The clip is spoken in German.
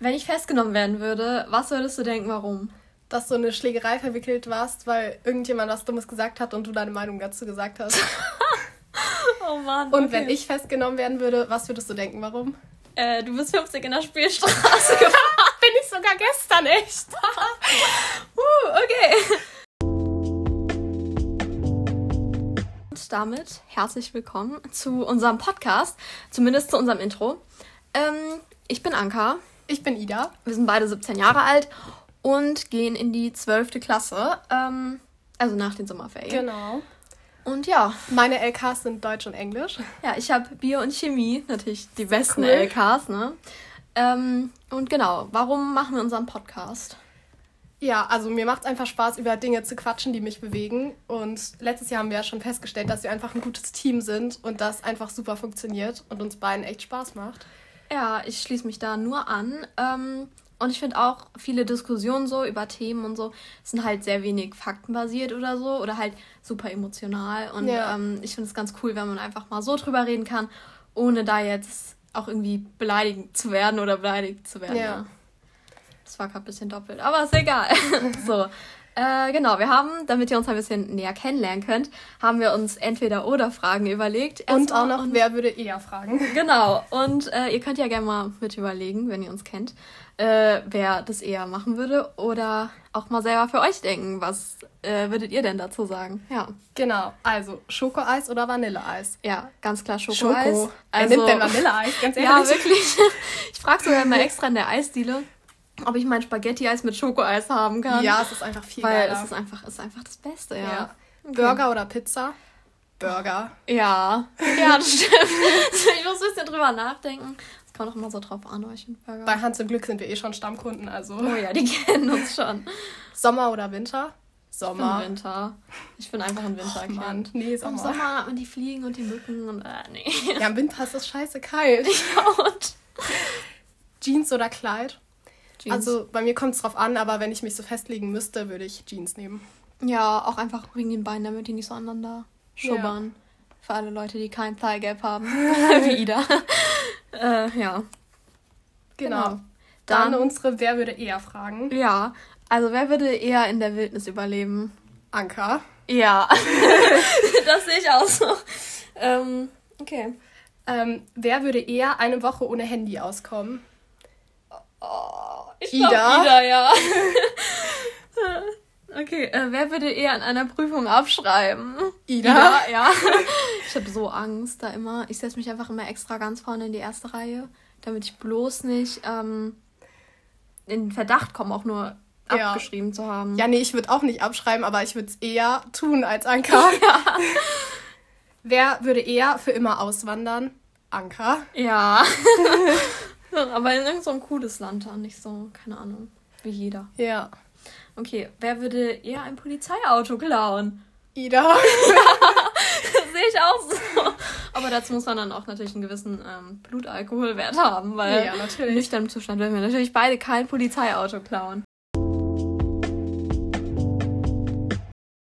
Wenn ich festgenommen werden würde, was würdest du denken, warum? Dass du in eine Schlägerei verwickelt warst, weil irgendjemand was Dummes gesagt hat und du deine Meinung dazu gesagt hast. oh Mann. Und okay. wenn ich festgenommen werden würde, was würdest du denken, warum? Äh, du bist 50 in der Spielstraße gefahren. Bin ich sogar gestern echt. uh, okay. Und damit herzlich willkommen zu unserem Podcast, zumindest zu unserem Intro. Ähm, ich bin Anka. Ich bin Ida. Wir sind beide 17 Jahre alt und gehen in die 12. Klasse. Ähm, also nach den Sommerferien. Genau. Und ja. Meine LKs sind Deutsch und Englisch. Ja, ich habe Bio und Chemie, natürlich die besten cool. LKs, ne? Ähm, und genau, warum machen wir unseren Podcast? Ja, also mir macht es einfach Spaß, über Dinge zu quatschen, die mich bewegen. Und letztes Jahr haben wir ja schon festgestellt, dass wir einfach ein gutes Team sind und das einfach super funktioniert und uns beiden echt Spaß macht. Ja, ich schließe mich da nur an. Ähm, und ich finde auch viele Diskussionen so über Themen und so sind halt sehr wenig faktenbasiert oder so oder halt super emotional. Und ja. ähm, ich finde es ganz cool, wenn man einfach mal so drüber reden kann, ohne da jetzt auch irgendwie beleidigt zu werden oder beleidigt zu werden. Ja. ja. Das war gerade ein bisschen doppelt, aber ist egal. so. Äh, genau, wir haben, damit ihr uns ein bisschen näher kennenlernen könnt, haben wir uns entweder oder Fragen überlegt. Und auch noch, und, wer würde eher fragen. Genau, und äh, ihr könnt ja gerne mal mit überlegen, wenn ihr uns kennt, äh, wer das eher machen würde oder auch mal selber für euch denken. Was äh, würdet ihr denn dazu sagen? Ja. Genau, also Schokoeis oder Vanilleeis? Ja, ganz klar Schokoeis. Schoko. Also, Wer nimmt denn Vanilleeis? Ganz ehrlich. Ja, wirklich. Ich frage sogar mal extra in der Eisdiele ob ich mein Spaghetti-Eis mit Schokoeis haben kann. Ja, es ist einfach viel Weil geiler. es ist einfach, es ist einfach das Beste, ja. ja. Okay. Burger oder Pizza? Burger. Ja. Ja, das stimmt. ich muss ein bisschen drüber nachdenken. Es kommt auch immer so drauf an, ich finde Burger. Bei Hans im Glück sind wir eh schon Stammkunden, also. Oh ja, die kennen uns schon. Sommer oder Winter? Sommer. Ich bin Winter. Ich bin einfach ein Winterkind. Oh, nee, Sommer. Im Sommer hat man die Fliegen und die Mücken und äh, nee. Ja, im Winter ist es scheiße kalt. Ja, und? Jeans oder Kleid? Jeans. Also bei mir kommt es drauf an, aber wenn ich mich so festlegen müsste, würde ich Jeans nehmen. Ja, auch einfach wegen den Beinen, damit die nicht so aneinander schubbern. Ja. Für alle Leute, die kein Thigh Gap haben. Wie Ida. äh, ja. Genau. genau. Dann, Dann unsere Wer würde eher fragen. Ja, also wer würde eher in der Wildnis überleben? Anka. Ja, das sehe ich auch so. Ähm, okay. Ähm, wer würde eher eine Woche ohne Handy auskommen? Ich Ida. Glaub, Ida, ja. okay, äh, wer würde eher an einer Prüfung abschreiben? Ida? Ida ja. Ich habe so Angst da immer. Ich setze mich einfach immer extra ganz vorne in die erste Reihe, damit ich bloß nicht ähm, in Verdacht komme, auch nur ja. abgeschrieben zu haben. Ja, nee, ich würde auch nicht abschreiben, aber ich würde es eher tun als Anka. ja. Wer würde eher für immer auswandern? Anka. Ja. Aber in irgendein so cooles Land dann, nicht so, keine Ahnung, wie jeder. Ja. Okay, wer würde eher ein Polizeiauto klauen? Ida. Sehe ich auch so. Aber dazu muss man dann auch natürlich einen gewissen ähm, Blutalkoholwert haben, weil ja, natürlich. nüchtern im Zustand werden wir natürlich beide kein Polizeiauto klauen.